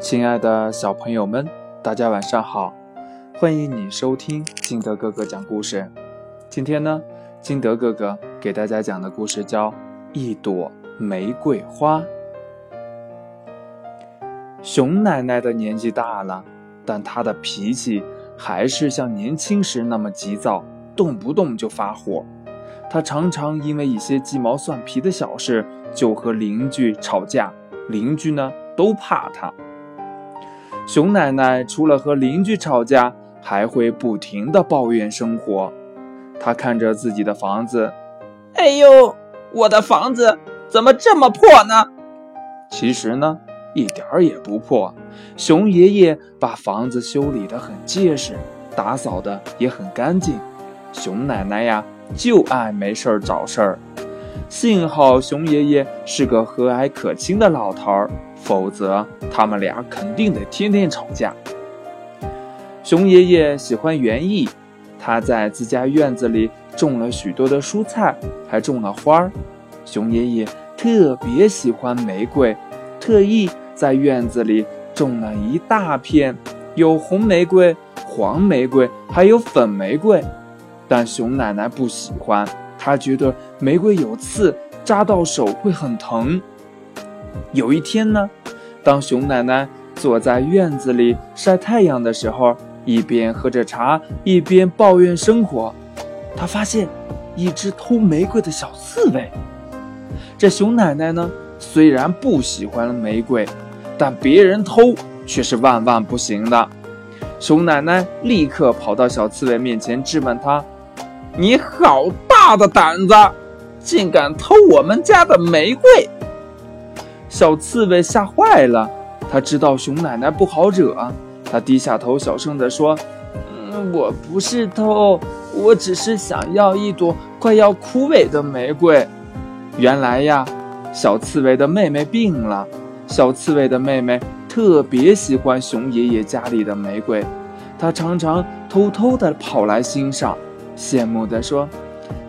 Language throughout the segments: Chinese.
亲爱的小朋友们，大家晚上好！欢迎你收听金德哥哥讲故事。今天呢，金德哥哥给大家讲的故事叫《一朵玫瑰花》。熊奶奶的年纪大了，但她的脾气还是像年轻时那么急躁，动不动就发火。她常常因为一些鸡毛蒜皮的小事就和邻居吵架，邻居呢都怕她。熊奶奶除了和邻居吵架，还会不停地抱怨生活。她看着自己的房子，哎呦，我的房子怎么这么破呢？其实呢，一点儿也不破。熊爷爷把房子修理得很结实，打扫得也很干净。熊奶奶呀，就爱没事儿找事儿。幸好熊爷爷是个和蔼可亲的老头儿。否则，他们俩肯定得天天吵架。熊爷爷喜欢园艺，他在自家院子里种了许多的蔬菜，还种了花儿。熊爷爷特别喜欢玫瑰，特意在院子里种了一大片，有红玫瑰、黄玫瑰，还有粉玫瑰。但熊奶奶不喜欢，他觉得玫瑰有刺，扎到手会很疼。有一天呢，当熊奶奶坐在院子里晒太阳的时候，一边喝着茶，一边抱怨生活。她发现一只偷玫瑰的小刺猬。这熊奶奶呢，虽然不喜欢玫瑰，但别人偷却是万万不行的。熊奶奶立刻跑到小刺猬面前质问他：“你好大的胆子，竟敢偷我们家的玫瑰！”小刺猬吓坏了，他知道熊奶奶不好惹，他低下头，小声地说：“嗯，我不是偷，我只是想要一朵快要枯萎的玫瑰。”原来呀，小刺猬的妹妹病了，小刺猬的妹妹特别喜欢熊爷爷家里的玫瑰，她常常偷偷地跑来欣赏，羡慕地说：“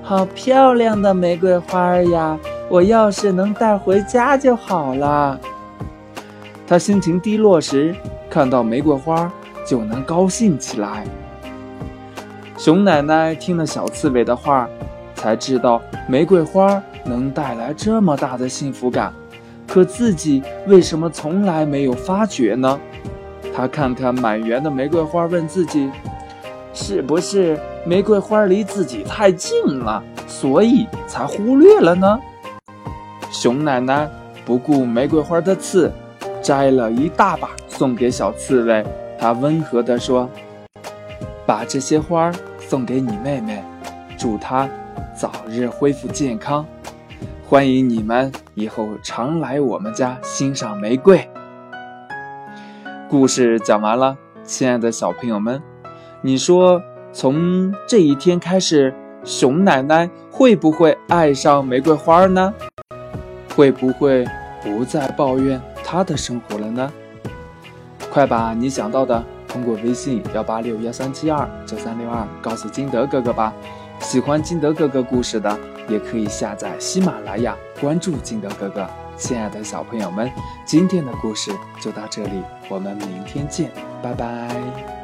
好漂亮的玫瑰花呀！”我要是能带回家就好了。他心情低落时，看到玫瑰花就能高兴起来。熊奶奶听了小刺猬的话，才知道玫瑰花能带来这么大的幸福感，可自己为什么从来没有发觉呢？她看看满园的玫瑰花，问自己：是不是玫瑰花离自己太近了，所以才忽略了呢？熊奶奶不顾玫瑰花的刺，摘了一大把送给小刺猬。她温和地说：“把这些花送给你妹妹，祝她早日恢复健康。欢迎你们以后常来我们家欣赏玫瑰。”故事讲完了，亲爱的小朋友们，你说从这一天开始，熊奶奶会不会爱上玫瑰花呢？会不会不再抱怨他的生活了呢？快把你想到的通过微信幺八六幺三七二九三六二告诉金德哥哥吧。喜欢金德哥哥故事的，也可以下载喜马拉雅，关注金德哥哥。亲爱的小朋友们，今天的故事就到这里，我们明天见，拜拜。